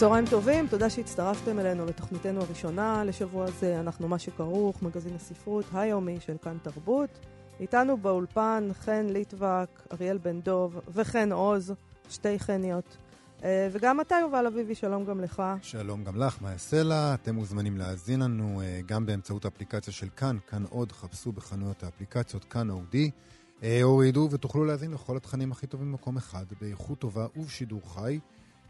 צהריים טובים, תודה שהצטרפתם אלינו לתוכניתנו הראשונה לשבוע זה. אנחנו מה שכרוך, מגזין הספרות היומי של כאן תרבות. איתנו באולפן חן ליטבק, אריאל בן דוב וחן עוז, שתי חניות. אה, וגם אתה, יובל אביבי, שלום גם לך. שלום גם לך, יעשה לה? אתם מוזמנים להאזין לנו אה, גם באמצעות האפליקציה של כאן, כאן עוד, חפשו בחנויות האפליקציות, כאן אודי. אה, הורידו ותוכלו להאזין לכל התכנים הכי טובים במקום אחד, באיכות טובה ובשידור חי.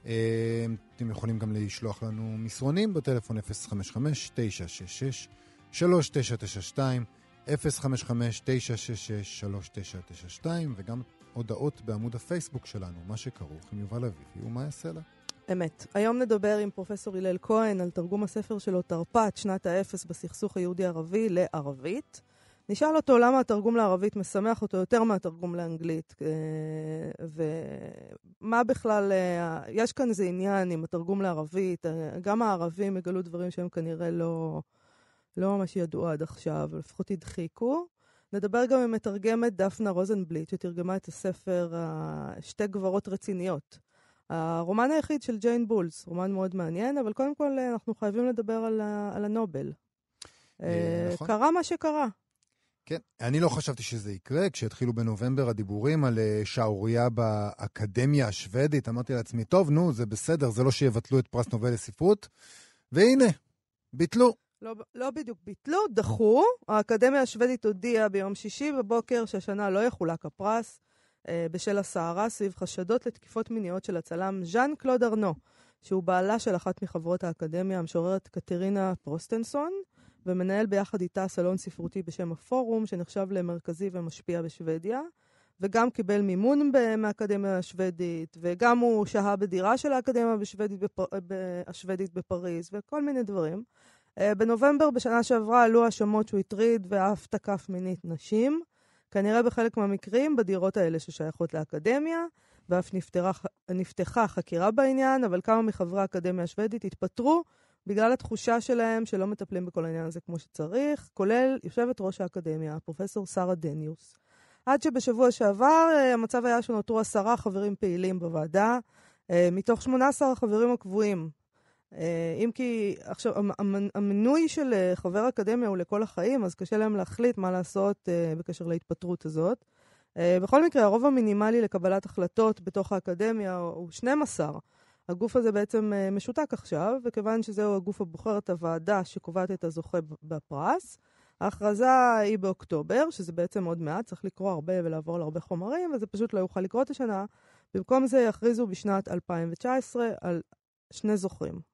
אתם יכולים גם לשלוח לנו מסרונים בטלפון 055-966-3992, 055-966-3992, וגם הודעות בעמוד הפייסבוק שלנו, מה שכרוך עם יובל אביבי ומה יעשה לה. אמת. היום נדבר עם פרופסור הלל כהן על תרגום הספר שלו, תרפ"ט, שנת האפס בסכסוך היהודי-ערבי לערבית. נשאל אותו למה התרגום לערבית משמח אותו יותר מהתרגום לאנגלית, אה, ומה בכלל, אה, יש כאן איזה עניין עם התרגום לערבית, אה, גם הערבים יגלו דברים שהם כנראה לא, לא ממש ידעו עד עכשיו, לפחות הדחיקו. נדבר גם עם מתרגמת דפנה רוזנבליט, שתרגמה את הספר שתי גברות רציניות. הרומן היחיד של ג'יין בולס, רומן מאוד מעניין, אבל קודם כל אנחנו חייבים לדבר על, על הנובל. נכון. קרה מה שקרה. כן, אני לא חשבתי שזה יקרה. כשהתחילו בנובמבר הדיבורים על שערורייה באקדמיה השוודית, אמרתי לעצמי, טוב, נו, זה בסדר, זה לא שיבטלו את פרס נובל לספרות. והנה, ביטלו. לא, לא בדיוק ביטלו, דחו. האקדמיה השוודית הודיעה ביום שישי בבוקר שהשנה לא יחולק הפרס אה, בשל הסערה סביב חשדות לתקיפות מיניות של הצלם ז'אן קלוד ארנו, שהוא בעלה של אחת מחברות האקדמיה, המשוררת קטרינה פרוסטנסון, ומנהל ביחד איתה סלון ספרותי בשם הפורום, שנחשב למרכזי ומשפיע בשוודיה. וגם קיבל מימון מהאקדמיה השוודית, וגם הוא שהה בדירה של האקדמיה השוודית, בפ... השוודית בפריז, וכל מיני דברים. אה, בנובמבר בשנה שעברה עלו האשמות שהוא הטריד ואף תקף מינית נשים, כנראה בחלק מהמקרים בדירות האלה ששייכות לאקדמיה, ואף נפתרה, נפתחה חקירה בעניין, אבל כמה מחברי האקדמיה השוודית התפטרו בגלל התחושה שלהם שלא מטפלים בכל העניין הזה כמו שצריך, כולל יושבת ראש האקדמיה, פרופסור שרה דניוס. עד שבשבוע שעבר אה, המצב היה שנותרו עשרה חברים פעילים בוועדה, אה, מתוך 18 החברים הקבועים. אה, אם כי עכשיו, המינוי של חבר אקדמיה הוא לכל החיים, אז קשה להם להחליט מה לעשות בקשר להתפטרות הזאת. בכל מקרה, הרוב המינימלי לקבלת החלטות בתוך האקדמיה הוא 12. הגוף הזה בעצם משותק עכשיו, וכיוון שזהו הגוף הבוחר את הוועדה שקובעת את הזוכה בפרס, ההכרזה היא באוקטובר, שזה בעצם עוד מעט, צריך לקרוא הרבה ולעבור על הרבה חומרים, וזה פשוט לא יוכל לקרות השנה. במקום זה יכריזו בשנת 2019 על שני זוכים.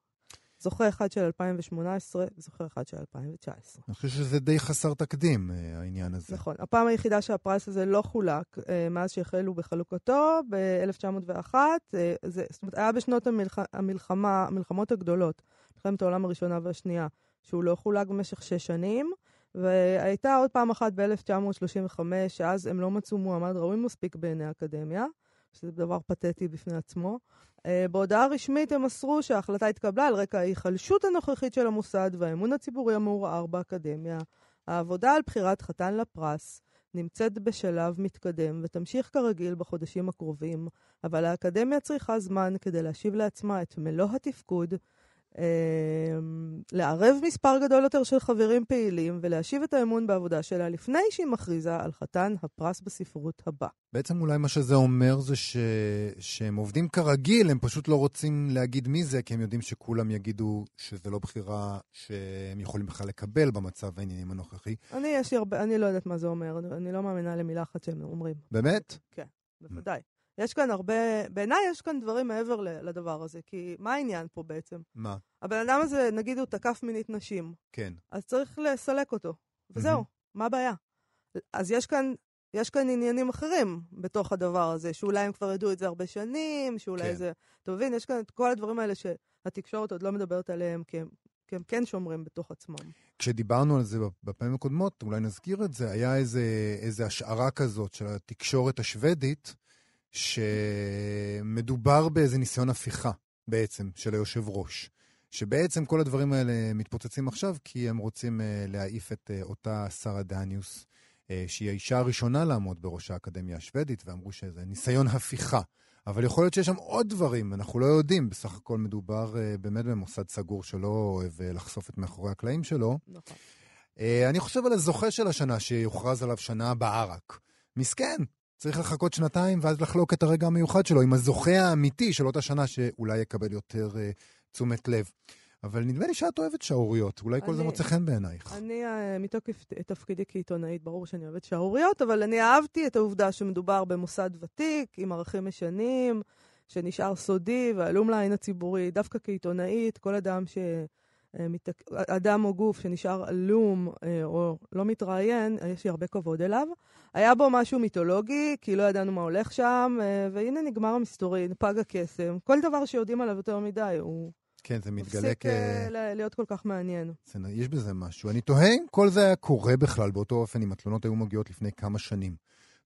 זוכה אחד של 2018 וזוכה אחד של 2019. אני חושב שזה די חסר תקדים, אה, העניין הזה. נכון. הפעם היחידה שהפרס הזה לא חולק אה, מאז שהחלו בחלוקתו, ב-1901, אה, זאת אומרת, היה בשנות המלח... המלחמה, המלחמות הגדולות, מלחמת העולם הראשונה והשנייה, שהוא לא חולק במשך שש שנים. והייתה עוד פעם אחת ב-1935, שאז הם לא מצאו מועמד ראוי מספיק בעיני האקדמיה, שזה דבר פתטי בפני עצמו. Uh, בהודעה רשמית הם מסרו שההחלטה התקבלה על רקע ההיחלשות הנוכחית של המוסד והאמון הציבורי המעורער באקדמיה. העבודה על בחירת חתן לפרס נמצאת בשלב מתקדם ותמשיך כרגיל בחודשים הקרובים, אבל האקדמיה צריכה זמן כדי להשיב לעצמה את מלוא התפקוד לערב מספר גדול יותר של חברים פעילים ולהשיב את האמון בעבודה שלה לפני שהיא מכריזה על חתן הפרס בספרות הבא. בעצם אולי מה שזה אומר זה ש... שהם עובדים כרגיל, הם פשוט לא רוצים להגיד מי זה, כי הם יודעים שכולם יגידו שזה לא בחירה שהם יכולים בכלל לקבל במצב העניינים הנוכחי. אני, יש לי הרבה, אני לא יודעת מה זה אומר, אני לא מאמינה למילה אחת שהם אומרים. באמת? כן, בוודאי. יש כאן הרבה, בעיניי יש כאן דברים מעבר לדבר הזה, כי מה העניין פה בעצם? מה? הבן אדם הזה, נגיד הוא תקף מינית נשים. כן. אז צריך לסלק אותו, וזהו, mm-hmm. מה הבעיה? אז יש כאן, יש כאן עניינים אחרים בתוך הדבר הזה, שאולי הם כבר ידעו את זה הרבה שנים, שאולי כן. זה... אתה מבין, יש כאן את כל הדברים האלה שהתקשורת עוד לא מדברת עליהם, כי הם כי הם כן שומרים בתוך עצמם. כשדיברנו על זה בפעמים הקודמות, אולי נזכיר את זה, היה איזה, איזה השערה כזאת של התקשורת השוודית, שמדובר באיזה ניסיון הפיכה בעצם של היושב ראש. שבעצם כל הדברים האלה מתפוצצים עכשיו כי הם רוצים uh, להעיף את uh, אותה שרה דניוס, uh, שהיא האישה הראשונה לעמוד בראש האקדמיה השוודית, ואמרו שזה ניסיון הפיכה. אבל יכול להיות שיש שם עוד דברים, אנחנו לא יודעים. בסך הכל מדובר uh, באמת במוסד סגור שלא אוהב uh, לחשוף את מאחורי הקלעים שלו. נכון. Uh, אני חושב על הזוכה של השנה, שיוכרז עליו שנה הבאה רק. מסכן, צריך לחכות שנתיים ואז לחלוק את הרגע המיוחד שלו עם הזוכה האמיתי של אותה שנה, שאולי יקבל יותר uh, תשומת לב. אבל נדמה לי שאת אוהבת שערוריות, אולי כל זה אני- מוצא חן בעינייך. אני, אה, מתוקף תפקידי כעיתונאית, ברור שאני אוהבת שערוריות, אבל אני אהבתי את העובדה שמדובר במוסד ותיק, עם ערכים ישנים, שנשאר סודי ועלום לעין הציבורי. דווקא כעיתונאית, כל אדם ש... אה, מתק... אדם או גוף שנשאר עלום אה, או לא מתראיין, אה, יש לי הרבה כבוד אליו. היה בו משהו מיתולוגי, כי לא ידענו מה הולך שם, והנה נגמר המסתורין, פג הקסם. כל דבר שיודעים עליו יותר מדי, הוא כן, זה מתגלה כ... ל- להיות כל כך מעניין. יש בזה משהו. אני תוהה אם כל זה היה קורה בכלל באותו אופן, אם התלונות היו מגיעות לפני כמה שנים.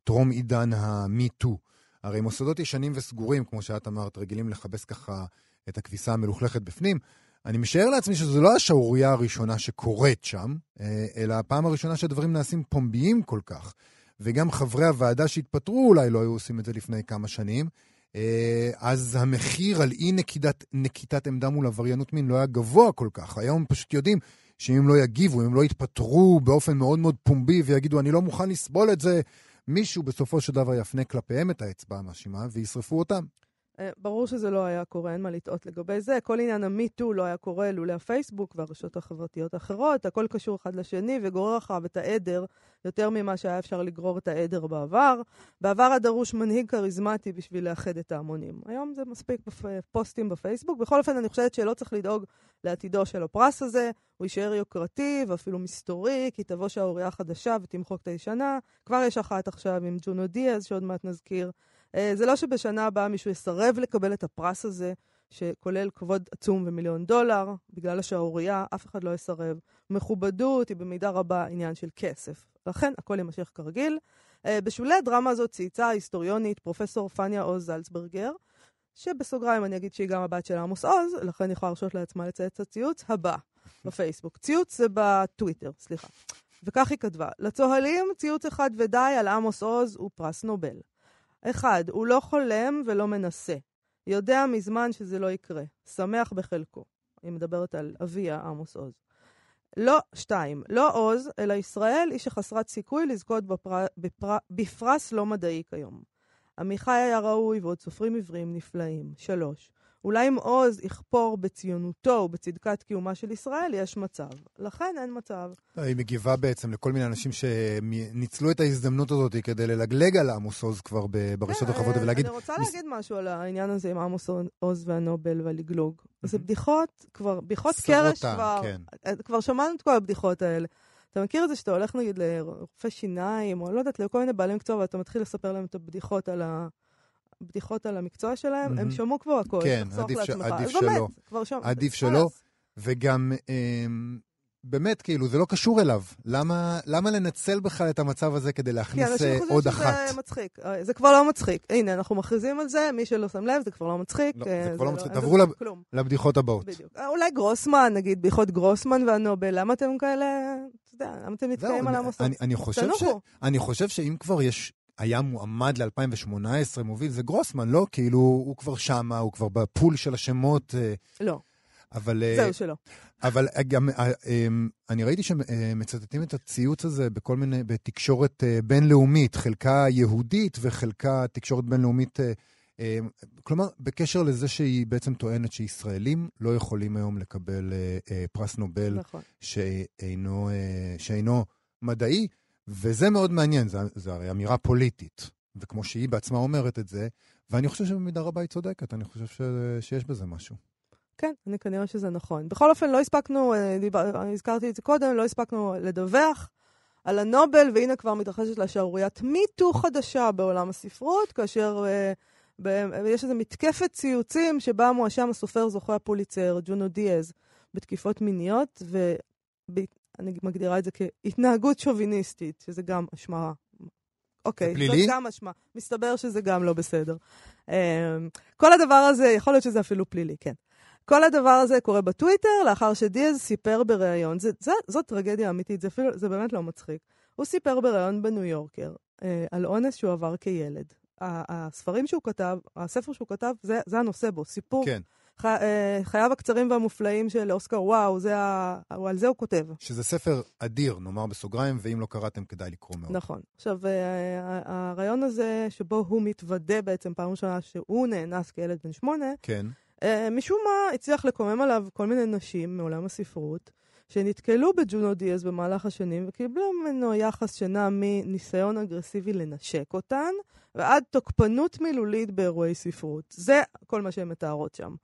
טרום עידן ה-MeToo. הרי מוסדות ישנים וסגורים, כמו שאת אמרת, רגילים לכבס ככה את הכביסה המלוכלכת בפנים. אני משער לעצמי שזו לא השערורייה הראשונה שקורית שם, אה, אלא הפעם הראשונה שהדברים נעשים פומביים כל כך. וגם חברי הוועדה שהתפטרו אולי לא היו עושים את זה לפני כמה שנים. אה, אז המחיר על אי נקיטת, נקיטת עמדה מול עבריינות מין לא היה גבוה כל כך. היום פשוט יודעים שאם הם לא יגיבו, אם הם לא יתפטרו באופן מאוד מאוד פומבי ויגידו, אני לא מוכן לסבול את זה, מישהו בסופו של דבר יפנה כלפיהם את האצבע המאשימה וישרפו אותם. אה, ברור שזה לא היה קורה, אין מה לטעות לגבי זה. כל עניין המיטו לא היה קורה לולא הפייסבוק והרשתות החברתיות האחרות. הכל קשור אחד לשני וגורר אחריו את העדר יותר ממה שהיה אפשר לגרור את העדר בעבר. בעבר הדרוש מנהיג כריזמטי בשביל לאחד את ההמונים. היום זה מספיק בפוסטים בפייסבוק. בכל אופן, אני חושבת שלא צריך לדאוג לעתידו של הפרס הזה. הוא יישאר יוקרתי ואפילו מסתורי, כי תבוא שערורייה חדשה ותמחוק את הישנה. כבר יש אחת עכשיו עם ג'ונו דיאז, שעוד מעט נזכיר. אה, זה לא שבשנה הבאה מישהו יסרב לקבל את הפרס הזה, שכולל כבוד עצום ומיליון דולר, בגלל השערורייה, אף אחד לא יסרב. מכובדות היא במידה רבה עניין של כסף. לכן הכל יימשך כרגיל. אה, בשולי הדרמה הזאת צייצה ההיסטוריונית פרופסור פניה עוז זלצברגר, שבסוגריים אני אגיד שהיא גם הבת של עמוס עוז, לכן היא יכולה להרשות לעצמה לצייץ את הציוץ הבא בפייסבוק. ציוץ זה בטוויטר, סליחה. וכך היא כתבה, לצוהלים ציוץ אחד ודי על עמוס עוז הוא פרס נובל. אחד, הוא לא חולם ולא מנסה. יודע מזמן שזה לא יקרה. שמח בחלקו. היא מדברת על אביה, עמוס עוז. לא, שתיים, לא עוז, אלא ישראל היא שחסרת סיכוי לזכות בפר... בפר... בפרס לא מדעי כיום. עמיחי היה ראוי ועוד סופרים עבריים נפלאים. שלוש, אולי אם עוז יכפור בציונותו ובצדקת קיומה של ישראל, יש מצב. לכן אין מצב. היא מגיבה בעצם לכל מיני אנשים שניצלו את ההזדמנות הזאת כדי ללגלג על עמוס עוז כבר ב- ברשתות כן, החברתיות ולהגיד, אני רוצה להגיד משהו על העניין הזה עם עמוס עוז והנובל והלגלוג. זה בדיחות, כבר, בדיחות קרש שרוטה, כבר, כן. אה, כבר שמענו את כל הבדיחות האלה. אתה מכיר את זה שאתה הולך נגיד לרופא שיניים, או לא יודעת, לכל מיני בעלי מקצוע, ואתה מתחיל לספר להם את הבדיחות על ה... בדיחות על המקצוע שלהם, הם מהמם. שמעו כבר הכל, כן, תחסוך עדיף ש-. עדיף אז באמת, שלא. כבר שם- עדיף. שלא. וגם, אמ, באמת, כאילו, זה לא קשור אליו. למה, למה לנצל בכלל את המצב הזה כדי כי להכניס אנשים אה, חושבים עוד שזה אחת? מצחיק. אה, זה כבר לא מצחיק. הנה, אנחנו מכריזים על זה, מי שלא שם לב, זה כבר לא מצחיק. לא, אה, זה כבר לא מצחיק. אין תעברו לב-. לבדיחות הבאות. בדיוק. אולי גרוסמן, נגיד, בדיחות גרוסמן והנובל, למה אתם כאלה, אתה יודע, למה אתם נתקעים על אני- עמוס אני- אני חושב ש- תנוחו. אני חושב שאם כבר יש, היה מועמד ל-2018 מוביל, זה גרוסמן, לא? כאילו, הוא כבר שמה, הוא כבר בפול של השמות, אה, לא, אבל... אה, זהו שלא. אבל גם, אה, אמ, אני ראיתי שמצטטים את הציוץ הזה בכל מיני, בתקשורת בינלאומית, חלקה יהודית וחלקה תקשורת בינלאומית, כלומר, בקשר לזה שהיא בעצם טוענת שישראלים לא יכולים היום לקבל פרס נובל נכון. שאינו, שאינו מדעי, וזה מאוד מעניין, זה הרי אמירה פוליטית, וכמו שהיא בעצמה אומרת את זה, ואני חושב שבמידה רבה היא צודקת, אני חושב ש, שיש בזה משהו. כן, אני כנראה שזה נכון. בכל אופן, לא הספקנו, אה, דיבר, הזכרתי את זה קודם, לא הספקנו לדווח על הנובל, והנה כבר מתרחשת לה שערוריית מיטו חדשה בעולם הספרות, כאשר אה, ב- יש איזו מתקפת ציוצים שבה מואשם הסופר זוכה הפוליצר, ג'ונו דיאז, בתקיפות מיניות, ואני מגדירה את זה כהתנהגות שוביניסטית, שזה גם אשמה. אוקיי, פלילי? זאת גם אשמה. מסתבר שזה גם לא בסדר. אמ, כל הדבר הזה, יכול להיות שזה אפילו פלילי, כן. כל הדבר הזה קורה בטוויטר, לאחר שדיאז סיפר בריאיון, זה, זה, זאת טרגדיה אמיתית, זה, אפילו, זה באמת לא מצחיק. הוא סיפר בריאיון בניו יורקר אה, על אונס שהוא עבר כילד. הספרים שהוא כתב, הספר שהוא כתב, זה, זה הנושא בו, סיפור. כן, ח, אה, חייו הקצרים והמופלאים של אוסקר וואו, זה ה, על זה הוא כותב. שזה ספר אדיר, נאמר בסוגריים, ואם לא קראתם כדאי לקרוא מאוד. נכון. עכשיו, אה, הרעיון הזה, שבו הוא מתוודה בעצם פעם ראשונה שהוא נאנס כילד בן שמונה, כן, אה, משום מה הצליח לקומם עליו כל מיני נשים מעולם הספרות, שנתקלו בג'ונו דיאז במהלך השנים וקיבלו ממנו יחס שנע מניסיון אגרסיבי לנשק אותן, ועד תוקפנות מילולית באירועי ספרות. זה כל מה שהן מתארות שם.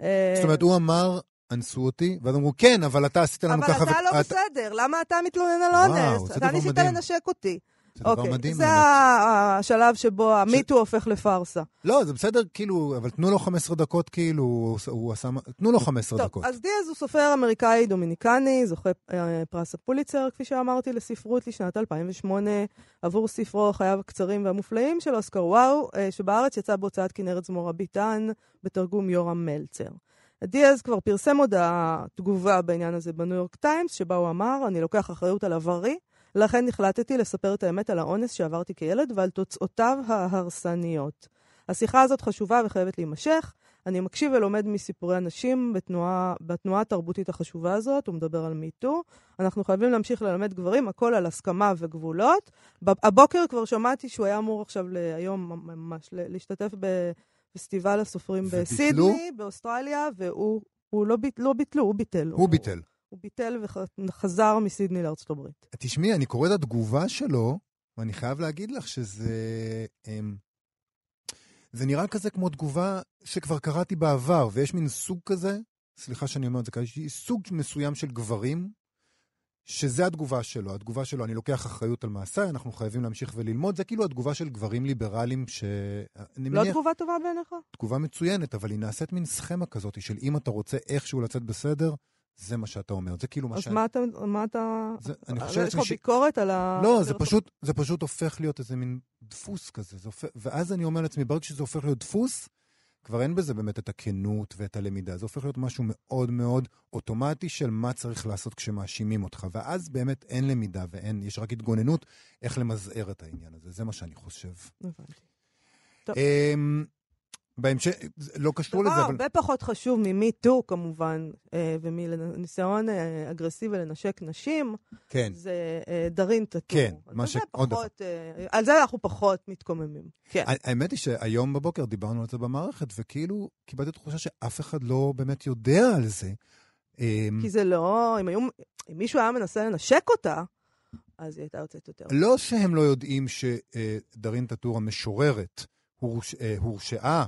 אה, זאת אומרת, הוא אמר, אנסו אותי, ואז אמרו, כן, אבל אתה עשית לנו אבל ככה... אתה לא ואת- בסדר, למה אתה מתלונן על אונס? אתה ניסית מדהים. לנשק אותי. זה דבר אוקיי, מדהים. זה השלב שבו המיטו הופך לפארסה. לא, זה בסדר, כאילו, אבל תנו לו 15 דקות, כאילו, הוא- עשה... תנו לו 15 טוב, דקות. אז דיאז הוא סופר אמריקאי דומיניקני, זוכה אה, פרס הפוליצר, כפי שאמרתי, לספרות לשנת 2008, עבור ספרו חייו הקצרים והמופלאים של אוסקר וואו, אה, שבארץ יצא בהוצאת כנרת זמורה ביטן, בתרגום יורם מלצר. דיאז כבר פרסם הודעה, תגובה בעניין הזה בניו יורק טיימס, שבה הוא אמר, אני לוקח אחריות על עברי, לכן החלטתי לספר את האמת על האונס שעברתי כילד ועל תוצאותיו ההרסניות. השיחה הזאת חשובה וחייבת להימשך. אני מקשיב ולומד מסיפורי אנשים בתנועה, בתנועה התרבותית החשובה הזאת, הוא מדבר על MeToo. אנחנו חייבים להמשיך ללמד גברים, הכל על הסכמה וגבולות. הבוקר כבר שמעתי שהוא היה אמור עכשיו, היום ממש, להשתתף בפסטיבל הסופרים וביטלו? בסידני, באוסטרליה, והוא הוא לא, ביט, לא ביטלו, הוא ביטל. הוא ביטל. הוא ביטל וחזר מסידני לארצות הברית. תשמעי, אני קורא את התגובה שלו, ואני חייב להגיד לך שזה... אמ, זה נראה כזה כמו תגובה שכבר קראתי בעבר, ויש מין סוג כזה, סליחה שאני אומר את זה ככה, סוג מסוים של גברים, שזה התגובה שלו. התגובה שלו, אני לוקח אחריות על מעשיי, אנחנו חייבים להמשיך וללמוד. זה כאילו התגובה של גברים ליברליים ש... לא מניח, תגובה טובה בעיניך? תגובה מצוינת, אבל היא נעשית מין סכמה כזאת של אם אתה רוצה איכשהו לצאת בסדר, זה מה שאתה אומר. זה כאילו מה אז שאני... מה אתה... מה אתה... זה, אני אה, חושב יש לעצמי לך ש... ביקורת על ה... לא, זה פשוט, זה פשוט הופך להיות איזה מין דפוס כזה. זה הופך, ואז אני אומר לעצמי, ברגע שזה הופך להיות דפוס, כבר אין בזה באמת את הכנות ואת הלמידה. זה הופך להיות משהו מאוד מאוד אוטומטי של מה צריך לעשות כשמאשימים אותך. ואז באמת אין למידה ואין, יש רק התגוננות איך למזער את העניין הזה. זה מה שאני חושב. הבנתי. טוב. בהמשך, לא קשור לזה, אבל... הרבה פחות חשוב ממי-טו כמובן, אה, ומניסיון אה, אגרסיבי לנשק נשים, כן. זה אה, דארין טאטור. כן, מה ש- עוד פחות, אה, על זה אנחנו פחות מתקוממים. כן. האמת היא שהיום בבוקר דיברנו על זה במערכת, וכאילו קיבלתי תחושה שאף אחד לא באמת יודע על זה. אמ, כי זה לא, אם, היו, אם מישהו היה מנסה לנשק אותה, אז היא הייתה יוצאת יותר. לא שהם לא יודעים שדארין טאטור המשוררת הורש- אה, הורשעה אה,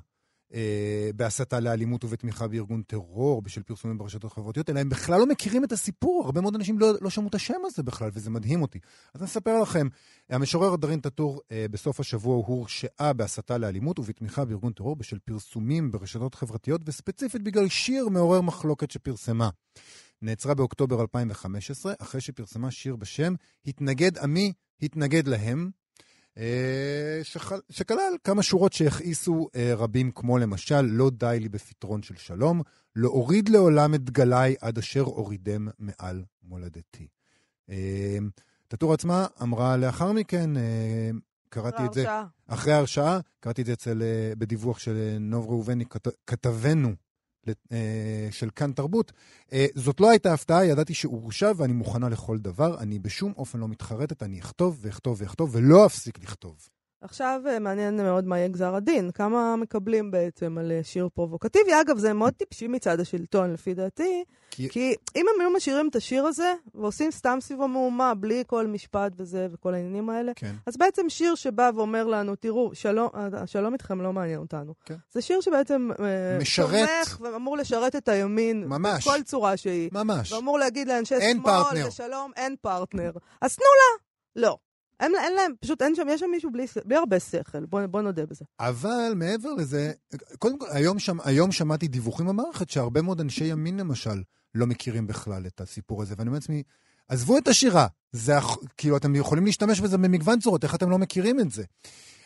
בהסתה לאלימות ובתמיכה בארגון טרור בשל פרסומים ברשתות החברתיות, אלא הם בכלל לא מכירים את הסיפור. הרבה מאוד אנשים לא, לא שמעו את השם הזה בכלל, וזה מדהים אותי. אז אני אספר לכם, המשוררת דארין טאטור אה, בסוף השבוע הורשעה בהסתה לאלימות ובתמיכה בארגון טרור בשל פרסומים ברשתות חברתיות, וספציפית בגלל שיר מעורר מחלוקת שפרסמה. נעצרה באוקטובר 2015, אחרי שפרסמה שיר בשם "התנגד עמי, התנגד להם", אה, שכלל כמה שורות שהכעיסו אה, רבים, כמו למשל, לא די לי בפתרון של שלום, לא אוריד לעולם את דגליי עד אשר אורידם מעל מולדתי. אה, טאטור עצמה אמרה לאחר מכן, אה, קראתי את זה. אחרי ההרשעה, קראתי את זה אצל, אה, בדיווח של אה, נוב ראובני, כת- כתבנו אה, של כאן תרבות. אה, זאת לא הייתה הפתעה, ידעתי שהוא הורשע ואני מוכנה לכל דבר. אני בשום אופן לא מתחרטת, אני אכתוב ואכתוב ואכתוב ולא אפסיק לכתוב. עכשיו אה, מעניין מאוד מה יהיה גזר הדין. כמה מקבלים בעצם על אה, שיר פרובוקטיבי? אגב, זה מאוד טיפשי מצד השלטון, לפי דעתי, כי- כי אם הם היו משאירים את השיר הזה, ועושים סתם סביבו מהומה, בלי כל משפט וזה, וכל העניינים האלה, כן. אז בעצם שיר שבא ואומר לנו, תראו, שלום, השלום איתכם לא מעניין אותנו. כן. זה שיר שבעצם אה, משרת. תומך ואמור לשרת את הימין ממש. בכל צורה שהיא. ממש. ואמור להגיד לאנשי שמאל. לשלום, אין פרטנר. אז תנו לה. לא. אין, אין להם, פשוט אין שם, יש שם מישהו בלי, בלי הרבה שכל, בוא, בוא נודה בזה. אבל מעבר לזה, קודם כל, היום, שמ, היום שמעתי דיווחים במערכת שהרבה מאוד אנשי ימין למשל לא מכירים בכלל את הסיפור הזה. ואני אומר לעצמי, עזבו את השירה, זה, כאילו, אתם יכולים להשתמש בזה במגוון צורות, איך אתם לא מכירים את זה?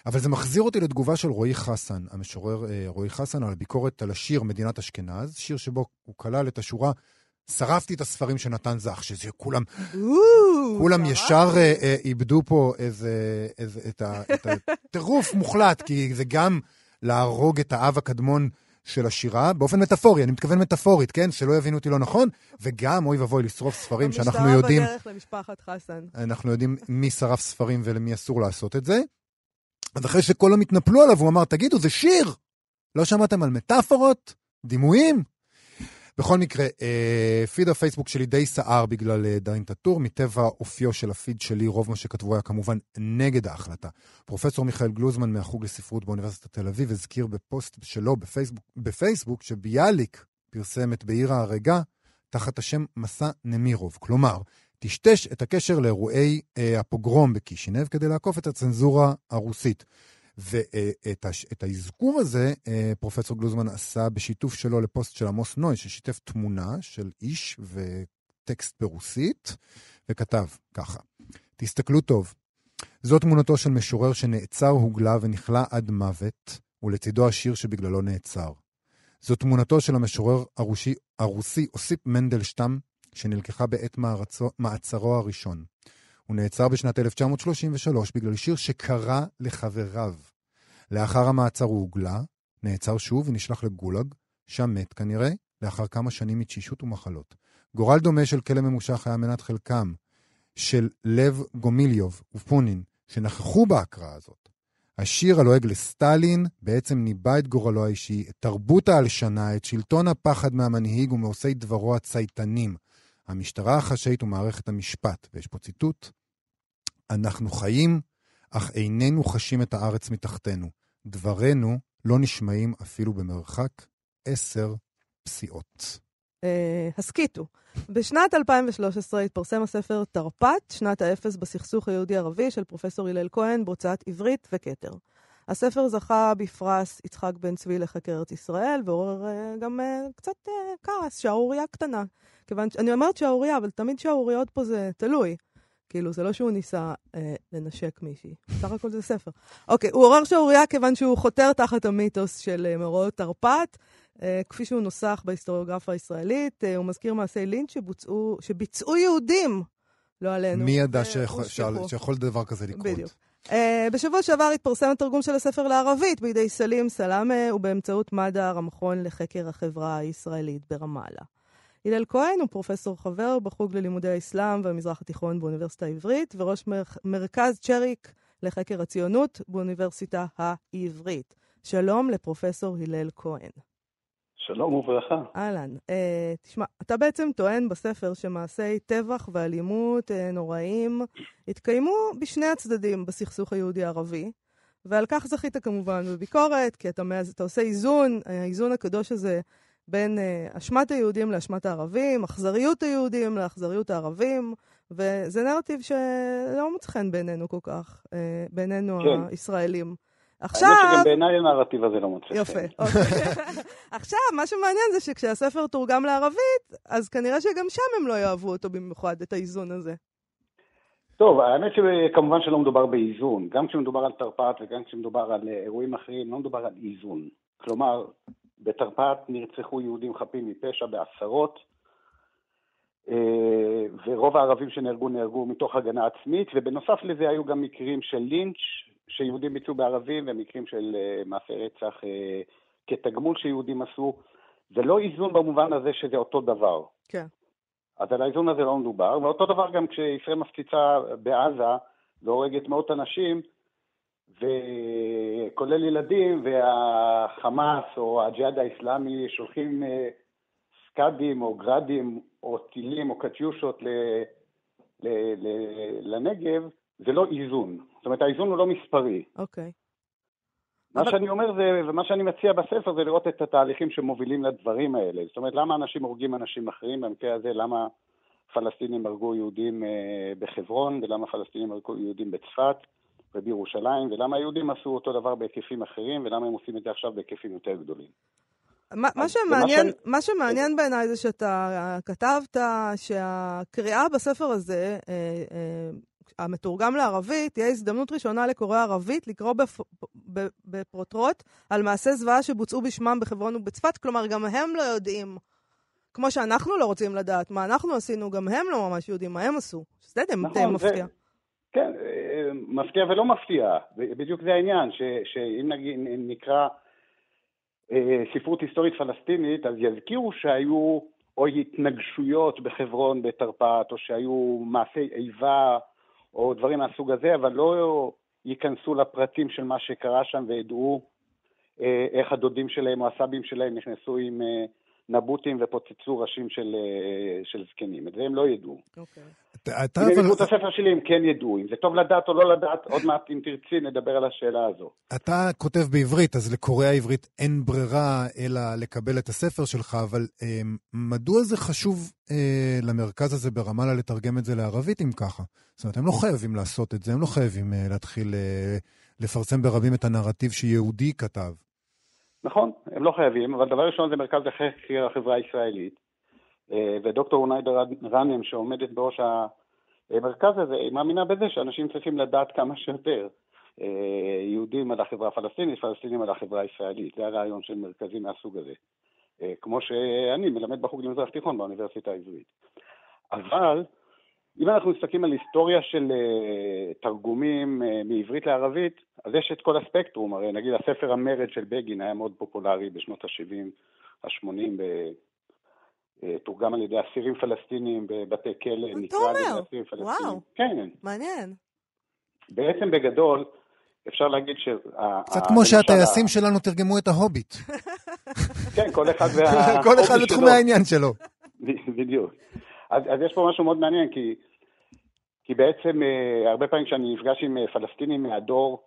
אבל זה מחזיר אותי לתגובה של רועי חסן, המשורר אה, רועי חסן, על הביקורת על השיר מדינת אשכנז, שיר שבו הוא כלל את השורה, שרפתי את הספרים של נתן זך, שזה כולם, כולם? ישר אה, אה, איבדו פה איזה, איזה, את ה- את הטירוף מוחלט, כי זה גם להרוג את האב הקדמון של השירה, באופן מטאפורי, אני מתכוון מטאפורית, כן? שלא יבינו אותי לא נכון, וגם, אוי ואבוי, לשרוף ספרים שאנחנו יודעים... המשטרה בדרך למשפחת חסן. אנחנו יודעים מי שרף ספרים ולמי אסור לעשות את זה. אז אחרי שכולם התנפלו עליו, הוא אמר, תגידו, זה שיר! לא שמעתם על מטאפורות? דימויים? בכל מקרה, אה, פיד הפייסבוק שלי די סער בגלל אה, דארין טאטור, מטבע אופיו של הפיד שלי, רוב מה שכתבו היה כמובן נגד ההחלטה. פרופסור מיכאל גלוזמן מהחוג לספרות באוניברסיטת תל אביב הזכיר בפוסט שלו בפייסבוק, בפייסבוק שביאליק פרסם את בעיר ההרגה תחת השם מסע נמירוב. כלומר, טשטש את הקשר לאירועי אה, הפוגרום בקישינב כדי לעקוף את הצנזורה הרוסית. ואת האזכור הזה, אה, פרופסור גלוזמן עשה בשיתוף שלו לפוסט של עמוס נוי, ששיתף תמונה של איש וטקסט ברוסית, וכתב ככה: תסתכלו טוב, זו תמונתו של משורר שנעצר, הוגלה ונכלא עד מוות, ולצידו השיר שבגללו נעצר. זו תמונתו של המשורר הרושי, הרוסי אוסיפ מנדלשטם, שנלקחה בעת מעצרו הראשון. הוא נעצר בשנת 1933 בגלל שיר שקרא לחבריו. לאחר המעצר הוא הוגלה, נעצר שוב ונשלח לגולאג, שם מת כנראה, לאחר כמה שנים מתשישות ומחלות. גורל דומה של כלא ממושך היה מנת חלקם של לב גומיליוב ופונין, שנכחו בהקראה הזאת. השיר הלועג לסטלין בעצם ניבא את גורלו האישי, את תרבות ההלשנה, את שלטון הפחד מהמנהיג ומעושי דברו הצייתנים. המשטרה החשאית ומערכת המשפט. ויש פה ציטוט: אנחנו חיים, אך איננו חשים את הארץ מתחתנו. דברינו לא נשמעים אפילו במרחק עשר פסיעות. אה, הסכיתו. בשנת 2013 התפרסם הספר תרפ"ט, שנת האפס בסכסוך היהודי-ערבי של פרופסור הלל כהן בהוצאת עברית וכתר. הספר זכה בפרס יצחק בן צבי לחקר ארץ ישראל, ועורר אה, גם אה, קצת אה, כעס, שערורייה קטנה. כיוון. אני אומרת שערורייה, אבל תמיד שערוריות פה זה תלוי. כאילו, זה לא שהוא ניסה אה, לנשק מישהי. בסך הכל זה ספר. אוקיי, הוא עורר שערורייה כיוון שהוא חותר תחת המיתוס של אה, מאורעות תרפ"ט. אה, כפי שהוא נוסח בהיסטוריוגרפיה הישראלית, אה, הוא מזכיר מעשי לינץ' שבוצעו, שביצעו יהודים, לא עלינו. מי ידע אה, שיכול, הושכחו. שיכול דבר כזה לקרות? בדיוק. Uh, בשבוע שעבר התפרסם התרגום של הספר לערבית בידי סלים סלאמה ובאמצעות מד"ר, המכון לחקר החברה הישראלית ברמאללה. הלל כהן הוא פרופסור חבר בחוג ללימודי האסלאם והמזרח התיכון באוניברסיטה העברית וראש מר... מרכז צ'ריק לחקר הציונות באוניברסיטה העברית. שלום לפרופסור הלל כהן. שלום וברכה. אהלן. אה, תשמע, אתה בעצם טוען בספר שמעשי טבח ואלימות אה, נוראים התקיימו בשני הצדדים בסכסוך היהודי-ערבי, ועל כך זכית כמובן בביקורת, כי אתה, אתה עושה איזון, אה, האיזון הקדוש הזה בין אה, אשמת היהודים לאשמת הערבים, אכזריות היהודים לאכזריות הערבים, וזה נרטיב שלא מוצא חן בעינינו כל כך, אה, בעינינו כן. הישראלים. האמת עכשיו... שגם בעיניי הנרטיב הזה לא מוצא חן. יפה, אוקיי. עכשיו, מה שמעניין זה שכשהספר תורגם לערבית, אז כנראה שגם שם הם לא יאהבו אותו במיוחד, את האיזון הזה. טוב, האמת שכמובן שלא מדובר באיזון. גם כשמדובר על תרפ"ט וגם כשמדובר על אה, אירועים אחרים, לא מדובר על איזון. כלומר, בתרפ"ט נרצחו יהודים חפים מפשע בעשרות, אה, ורוב הערבים שנהרגו נהרגו מתוך הגנה עצמית, ובנוסף לזה היו גם מקרים של לינץ' שיהודים ביצעו בערבים, ומקרים של אה, מעשי רצח אה, כתגמול שיהודים עשו. זה לא איזון במובן הזה שזה אותו דבר. כן. אז על האיזון הזה לא מדובר, ואותו דבר גם כשישראל מפציצה בעזה והורגת מאות אנשים, וכולל ילדים, והחמאס או הג'יהאד האיסלאמי שולחים אה, סקאדים או גראדים או טילים או קטיושות ל, ל, ל, לנגב, זה לא איזון. זאת אומרת, האיזון הוא לא מספרי. אוקיי. מה אבל- שאני אומר זה, ומה שאני מציע בספר זה לראות את התהליכים שמובילים לדברים האלה. זאת אומרת, למה אנשים הורגים אנשים אחרים, במקרה הזה למה פלסטינים הרגו יהודים אה, בחברון, ולמה פלסטינים הרגו יהודים בצפת ובירושלים, ולמה היהודים עשו אותו דבר בהיקפים אחרים, ולמה הם עושים את זה עכשיו בהיקפים יותר גדולים. מה, מה, שמעניין, ומה מה שמעניין בעיניי זה שאתה כתבת שהקריאה בספר הזה, אה, אה, המתורגם לערבית, תהיה הזדמנות ראשונה לקורא ערבית לקרוא בפ, בפרוטרוט על מעשי זוועה שבוצעו בשמם בחברון ובצפת. כלומר, גם הם לא יודעים, כמו שאנחנו לא רוצים לדעת מה אנחנו עשינו, גם הם לא ממש יודעים מה הם עשו. שזה די נכון, מפתיע. זה, כן, מפתיע ולא מפתיע, בדיוק זה העניין, ש, שאם נקרא אה, ספרות היסטורית פלסטינית, אז יזכירו שהיו או התנגשויות בחברון בתרפ"ט, או שהיו מעשי איבה, או דברים מהסוג הזה, אבל לא ייכנסו לפרטים של מה שקרה שם וידעו אה, איך הדודים שלהם או הסבים שלהם נכנסו עם אה, נבוטים ופוצצו ראשים של, אה, של זקנים. את זה הם לא ידעו. אוקיי. אתה אם הם יקראו את הספר שלי הם כן ידעו. אם זה טוב לדעת או לא לדעת, עוד מעט אם תרצי נדבר על השאלה הזו. אתה כותב בעברית, אז לקורא העברית אין ברירה אלא לקבל את הספר שלך, אבל אה, מדוע זה חשוב אה, למרכז הזה ברמאללה לתרגם את זה לערבית אם ככה? זאת אומרת, הם לא חייבים לעשות את זה, הם לא חייבים אה, להתחיל אה, לפרסם ברבים את הנרטיב שיהודי כתב. נכון, הם לא חייבים, אבל דבר ראשון זה מרכז לחקר החברה הישראלית, אה, ודוקטור אוניידה רנם שעומדת בראש המרכז הזה, היא מאמינה בזה שאנשים צריכים לדעת כמה שיותר. אה, יהודים על החברה הפלסטינית, פלסטינים על החברה הישראלית. זה הרעיון של מרכזים מהסוג הזה. אה, כמו שאני מלמד בחוג למזרח תיכון באוניברסיטה העברית. אבל אם אנחנו מסתכלים על היסטוריה של uh, תרגומים uh, מעברית לערבית, אז יש את כל הספקטרום, הרי נגיד הספר המרד של בגין היה מאוד פופולרי בשנות ה-70, ה-80, uh, תורגם על ידי אסירים פלסטינים בבתי כלא, נקרא על ידי? אסירים פלסטינים. וואו. כן, מעניין. בעצם בגדול, אפשר להגיד ש... קצת כמו שהטייסים שלנו תרגמו את ההוביט. כן, כל אחד וה... כל אחד בתחומי העניין שלו. בדיוק. אז, אז יש פה משהו מאוד מעניין, כי, כי בעצם אה, הרבה פעמים כשאני נפגש עם אה, פלסטינים מהדור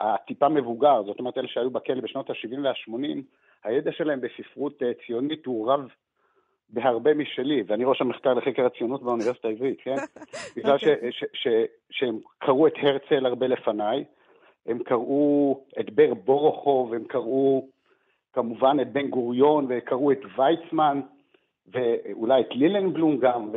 הטיפה מבוגר, זאת אומרת אלה שהיו בכלא בשנות ה-70 וה-80, הידע שלהם בספרות אה, ציונית הוא רב בהרבה משלי, ואני ראש המחקר לחקר הציונות באוניברסיטה העברית, כן? בגלל ש, ש, ש, שהם קראו את הרצל הרבה לפניי, הם קראו את בר בורוכוב, הם קראו כמובן את בן גוריון, וקראו את ויצמן, ואולי את לילנבלום גם,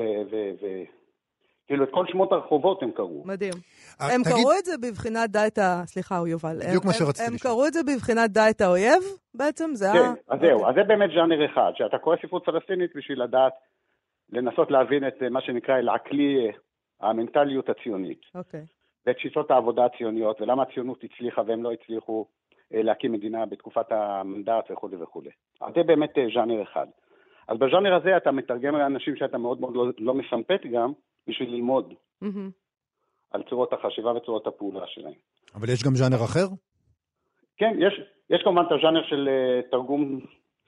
וכאילו את כל שמות הרחובות הם קראו. מדהים. אה, הם תגיד- קראו את זה בבחינת דע את ה... סליחה, הוא יובל. בדיוק הם- מה הם- שרציתי הם לשאול. קראו את זה בבחינת דע את האויב, בעצם? זה כן, היה... אז זהו, אוקיי. אז זה באמת ז'אנר אחד, שאתה קורא ספרות פלסטינית בשביל לדעת, לנסות להבין את אה, מה שנקרא אל-עקלי, אה, המנטליות הציונית, אוקיי. ואת שיטות העבודה הציוניות, ולמה הציונות הצליחה והם לא הצליחו להקים מדינה בתקופת המנדט וכולי וכולי. אז זה באמת ז'אנר אחד. אז בז'אנר הזה אתה מתרגם לאנשים שאתה מאוד מאוד לא, לא מסמפת גם, בשביל ללמוד מהמם. על צורות החשיבה וצורות הפעולה שלהם. אבל יש גם ז'אנר אחר? כן, יש, יש כמובן את הז'אנר של אה, תרגום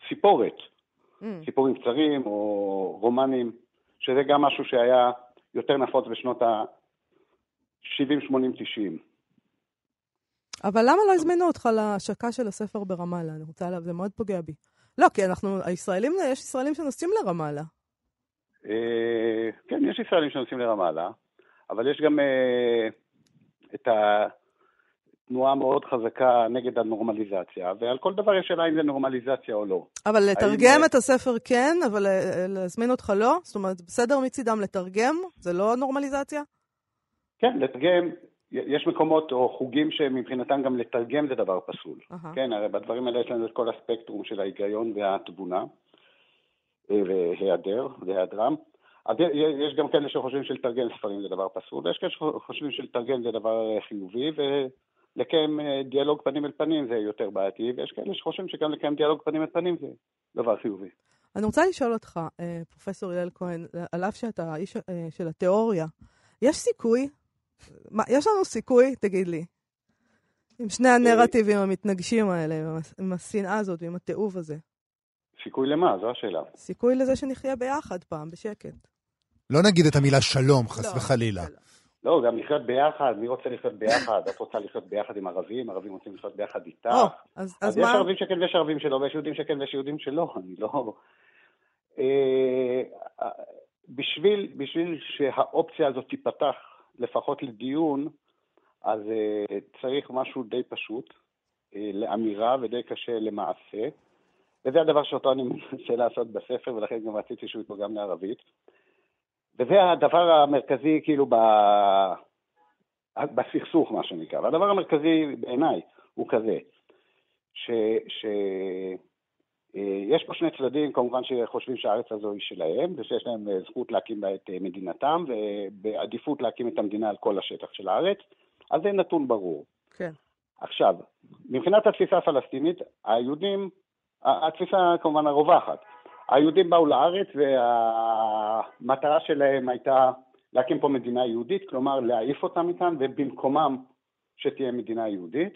סיפורת, מהמם. סיפורים קצרים או רומנים, שזה גם משהו שהיה יותר נפוץ בשנות ה-70, 80, 90. אבל למה לא הזמינו אותך להשקה של הספר ברמאללה? אני רוצה להבין, זה מאוד פוגע בי. לא, כי אנחנו, הישראלים, יש ישראלים שנוסעים לרמאללה. אה, כן, יש ישראלים שנוסעים לרמאללה, אבל יש גם אה, את התנועה המאוד חזקה נגד הנורמליזציה, ועל כל דבר יש שאלה אם זה נורמליזציה או לא. אבל לתרגם האם- את הספר כן, אבל אה, להזמין אותך לא? זאת אומרת, בסדר מצידם לתרגם? זה לא נורמליזציה? כן, לתרגם, יש מקומות או חוגים שמבחינתם גם לתרגם זה דבר פסול. אהה. כן, הרי בדברים האלה יש לנו את כל הספקטרום של ההיגיון והתבונה, אה, והיעדר, והיעדרם. אז יש גם כאלה שחושבים שלתרגם ספרים זה דבר פסול, ויש כאלה שחושבים שלתרגם זה דבר אה, חיובי, ולקיים אה, דיאלוג פנים אל פנים זה יותר בעייתי, ויש כאלה שחושבים שגם לקיים דיאלוג פנים אל פנים זה דבר חיובי. אני רוצה לשאול אותך, אה, פרופסור הלל כהן, על אף שאתה האיש אה, של התיאוריה, יש סיכוי? מה, יש לנו סיכוי, תגיד לי, עם שני הנרטיבים המתנגשים האלה, עם השנאה הזאת ועם התיעוב הזה. סיכוי למה? זו השאלה. סיכוי לזה שנחיה ביחד פעם, בשקט. לא נגיד את המילה שלום, חס לא, וחלילה. לא. לא, גם לחיות ביחד, מי רוצה לחיות ביחד? את רוצה לחיות ביחד עם ערבים, ערבים רוצים לחיות ביחד איתך. או, אז, אז אז יש מה? ערבים שכן ויש ערבים שלא, ויש יהודים שכן ויש יהודים שלא, אני לא... אה, בשביל, בשביל שהאופציה הזאת תיפתח לפחות לדיון, אז אה, צריך משהו די פשוט אה, לאמירה ודי קשה למעשה, וזה הדבר שאותו אני מנסה לעשות בספר, ולכן גם רציתי שהוא יתורגם לערבית. וזה הדבר המרכזי, כאילו, ב... בסכסוך, מה שנקרא. והדבר המרכזי בעיניי הוא כזה, ש... ש... יש פה שני צדדים, כמובן שחושבים שהארץ הזו היא שלהם, ושיש להם זכות להקים בה את מדינתם, ובעדיפות להקים את המדינה על כל השטח של הארץ, אז זה נתון ברור. כן. עכשיו, מבחינת התפיסה הפלסטינית, היהודים, התפיסה כמובן הרווחת, היהודים באו לארץ והמטרה שלהם הייתה להקים פה מדינה יהודית, כלומר להעיף אותם מכאן ובמקומם שתהיה מדינה יהודית.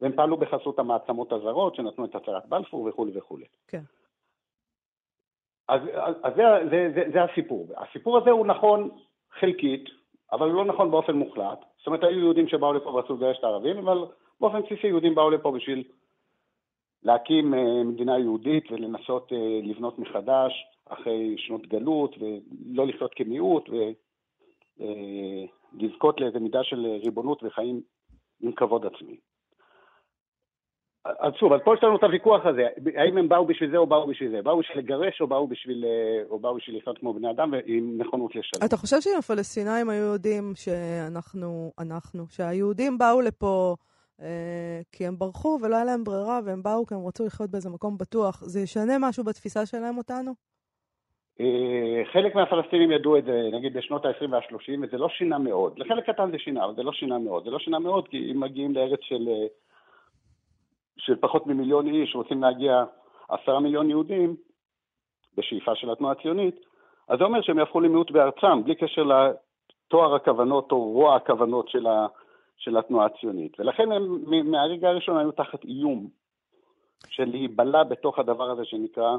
והם פעלו בחסות המעצמות הזרות שנתנו את הצהרת בלפור וכולי וכולי. כן. אז, אז, אז זה, זה, זה, זה הסיפור. הסיפור הזה הוא נכון חלקית, אבל הוא לא נכון באופן מוחלט. זאת אומרת, היו יהודים שבאו לפה ורצו לגרש את הערבים, אבל באופן בסיסי יהודים באו לפה בשביל להקים uh, מדינה יהודית ולנסות uh, לבנות מחדש אחרי שנות גלות, ולא לחיות כמיעוט, ולזכות אה, לאיזה מידה של ריבונות וחיים עם כבוד עצמי. אז שוב, אז פה יש לנו את הוויכוח הזה, האם הם באו בשביל זה או באו בשביל זה? באו בשביל לגרש או באו בשביל, אה, או באו בשביל לחיות כמו בני אדם עם נכונות לשלום? אתה חושב שאם הפלסטינאים היו יודעים שאנחנו, אנחנו, שהיהודים באו לפה אה, כי הם ברחו ולא היה להם ברירה והם באו כי הם רצו לחיות באיזה מקום בטוח, זה ישנה משהו בתפיסה שלהם אותנו? אה, חלק מהפלסטינים ידעו את זה, נגיד בשנות ה-20 וה-30, וזה לא שינה מאוד. לחלק קטן זה שינה, אבל זה לא שינה מאוד. זה לא שינה מאוד כי אם מגיעים לארץ של... אה, של פחות ממיליון איש רוצים להגיע עשרה מיליון יהודים, בשאיפה של התנועה הציונית, אז זה אומר שהם יהפכו למיעוט בארצם, בלי קשר לתואר הכוונות או רוע הכוונות של, ה, של התנועה הציונית. ולכן הם מהרגע הראשון היו תחת איום של להיבלע בתוך הדבר הזה שנקרא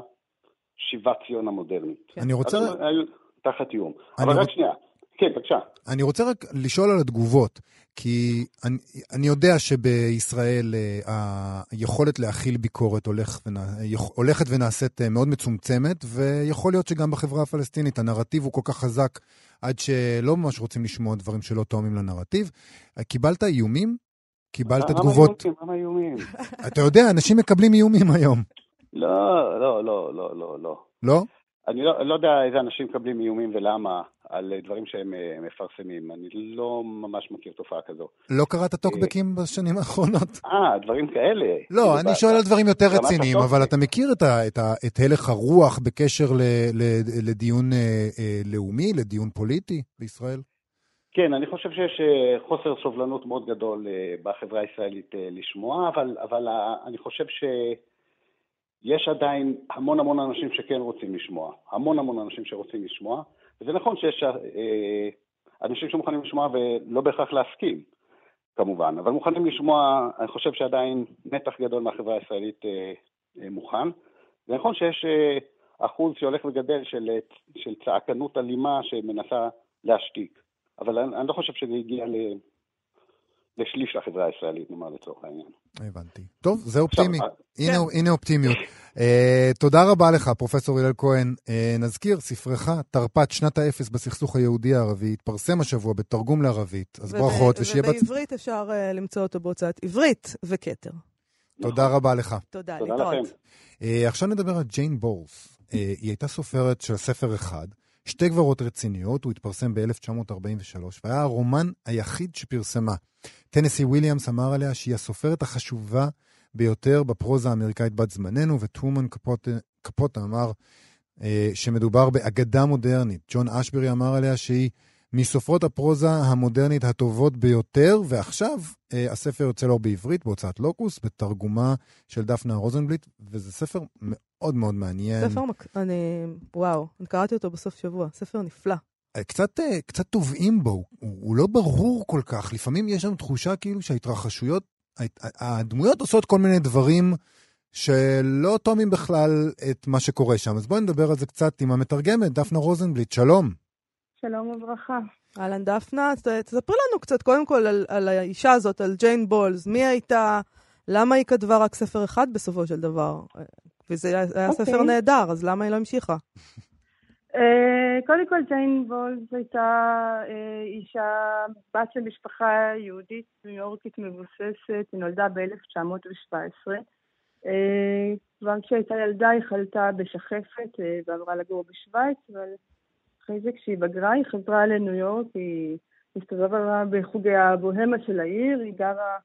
שיבת ציון המודרנית. אני רוצה... היו תחת איום. אבל רק שנייה, כן, בבקשה. אני רוצה רק לשאול על התגובות, כי אני, אני יודע שבישראל אה, היכולת להכיל ביקורת הולך ונה, הולכת ונעשית אה, מאוד מצומצמת, ויכול להיות שגם בחברה הפלסטינית הנרטיב הוא כל כך חזק עד שלא ממש רוצים לשמוע דברים שלא תואמים לנרטיב. קיבלת איומים? קיבלת תגובות? למה איומים? אתה יודע, אנשים מקבלים איומים היום. לא, לא, לא, לא, לא. לא? אני לא, לא יודע איזה אנשים מקבלים איומים ולמה. על דברים שהם אה, מפרסמים. אני לא ממש מכיר תופעה כזו. לא קראת טוקבקים בשנים האחרונות? אה, דברים כאלה. לא, כאילו, אני שואל על דברים יותר רציניים, אבל אתה מכיר את הלך הרוח בקשר לדיון אה, אה, לאומי, לדיון פוליטי בישראל? כן, אני חושב שיש חוסר סובלנות מאוד גדול בחברה הישראלית לשמוע, אבל, אבל אני חושב שיש עדיין המון המון אנשים שכן רוצים לשמוע. המון המון אנשים שרוצים לשמוע. וזה נכון שיש אה, אנשים שמוכנים לשמוע ולא בהכרח להסכים, כמובן, אבל מוכנים לשמוע, אני חושב שעדיין נתח גדול מהחברה הישראלית אה, אה, מוכן. זה נכון שיש אחוז שהולך וגדל של, של צעקנות אלימה שמנסה להשתיק, אבל אני, אני לא חושב שזה הגיע ל... לשליש לחברה הישראלית, נאמר לצורך העניין. הבנתי. טוב, זה אופטימי. עכשיו, הנה, כן. הנה אופטימיות. אה, תודה רבה לך, פרופ' הלל כהן. אה, נזכיר, ספרך, תרפ"ט שנת האפס בסכסוך היהודי-ערבי, התפרסם השבוע בתרגום לערבית, אז ברכות, ושיהיה... ובעברית אפשר אה, למצוא אותו בהוצאת עברית וכתר. תודה נכון. רבה לך. תודה, להתראות. Uh, עכשיו נדבר על ג'יין בורס. Uh, היא הייתה סופרת של ספר אחד. שתי גברות רציניות, הוא התפרסם ב-1943, והיה הרומן היחיד שפרסמה. טנסי וויליאמס אמר עליה שהיא הסופרת החשובה ביותר בפרוזה האמריקאית בת זמננו, וטרומן קפוטה, קפוטה אמר אה, שמדובר באגדה מודרנית. ג'ון אשברי אמר עליה שהיא מסופרות הפרוזה המודרנית הטובות ביותר, ועכשיו אה, הספר יוצא לו בעברית, בהוצאת לוקוס, בתרגומה של דפנה רוזנבליט, וזה ספר מאוד מאוד מעניין. ספר, אני, וואו, אני קראתי אותו בסוף שבוע, ספר נפלא. אה, קצת, אה, קצת טובעים בו, הוא, הוא לא ברור כל כך. לפעמים יש לנו תחושה כאילו שההתרחשויות, הדמויות עושות כל מיני דברים שלא תואמים בכלל את מה שקורה שם. אז בואי נדבר על זה קצת עם המתרגמת, דפנה רוזנבליט, שלום. שלום וברכה. אהלן דפנה, תספרי לנו קצת קודם כל על, על האישה הזאת, על ג'יין בולס, מי הייתה, למה היא כתבה רק ספר אחד בסופו של דבר? וזה היה okay. ספר אוקיי. נהדר, אז למה היא לא המשיכה? Uh, קודם כל, ג'יין בולס הייתה uh, אישה, בת של משפחה יהודית ניו יורקית מבוססת, היא נולדה ב-1917. כבר כשהייתה ילדה היא חלתה בשחפת ועברה לגור בשוויץ, אבל אחרי זה כשהיא בגרה היא חזרה לניו יורק, היא הסתובבה בחוגי הבוהמה של העיר, היא גרה,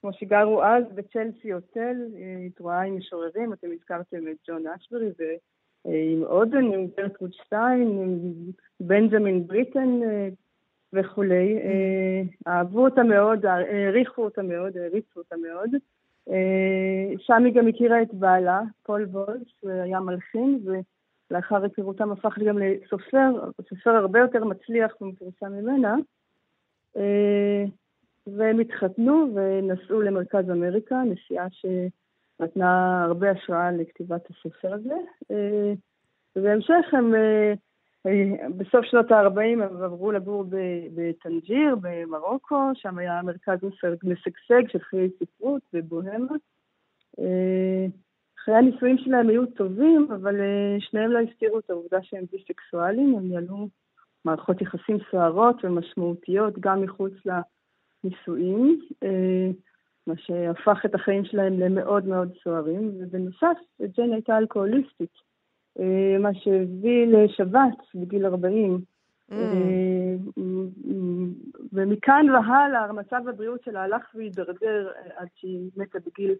כמו שגרו אז, בצ'לסי הוטל, היא התרועה עם משוררים, אתם הזכרתם את ג'ון אשברי ועם אודן, עם ברטרוד שטיין, עם בנג'מין בריטן וכולי. אהבו אותה מאוד, העריכו אותה מאוד, העריצו אותה מאוד. שם היא גם הכירה את בעלה, פול וולס, היה מלחין, ולאחר היכרותם הפך גם לסופר, סופר הרבה יותר מצליח ומפורסם ממנה. והם התחתנו ונסעו למרכז אמריקה, נסיעה שנתנה הרבה השראה לכתיבת הספר הזה. ובהמשך הם, בסוף שנות ה-40 הם עברו לגור בטנג'יר, במרוקו, שם היה מרכז משגשג של חיי ספרות בבוהמה. חיי הנישואים שלהם היו טובים, אבל שניהם לא הסתירו את העובדה שהם ביסקסואלים, הם ניהלו מערכות יחסים סוערות ומשמעותיות גם מחוץ לנישואים, מה שהפך את החיים שלהם למאוד מאוד סוערים, ובנוסף, ג'ן הייתה אלכוהוליסטית, מה שהביא לשבץ בגיל 40. Mm. ומכאן והלאה, מצב הבריאות שלה הלך והידרדר עד שהיא מתה בגיל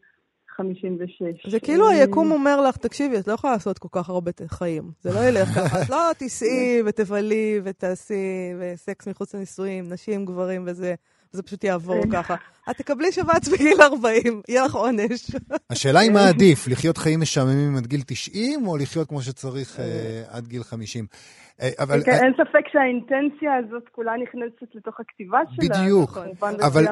56. זה כאילו היקום אומר לך, תקשיבי, את לא יכולה לעשות כל כך הרבה חיים. זה לא ילך ככה. את לא תיסעי ותבלי ותעשי וסקס מחוץ לנישואים, נשים, גברים וזה. זה פשוט יעבור ככה. את תקבלי שבץ בגיל 40, יהיה לך עונש. השאלה היא מה עדיף, לחיות חיים משעממים עד גיל 90, או לחיות כמו שצריך עד גיל 50. אבל... אין ספק שהאינטנציה הזאת כולה נכנסת לתוך הכתיבה שלה. בדיוק, אבל...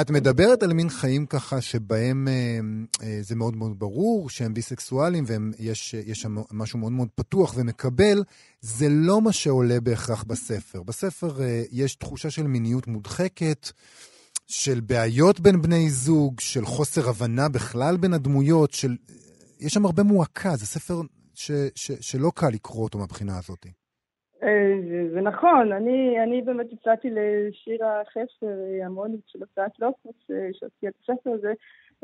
את מדברת על מין חיים ככה שבהם אה, אה, זה מאוד מאוד ברור שהם ביסקסואלים ויש שם משהו מאוד מאוד פתוח ומקבל, זה לא מה שעולה בהכרח בספר. בספר אה, יש תחושה של מיניות מודחקת, של בעיות בין בני זוג, של חוסר הבנה בכלל בין הדמויות, של... יש שם הרבה מועקה, זה ספר ש, ש, שלא קל לקרוא אותו מהבחינה הזאת. אה, זה נכון, אני, אני באמת הצעתי לשירה חפר, המונית של הוצאת לוקוס, אה, שהוציאה את הספר הזה,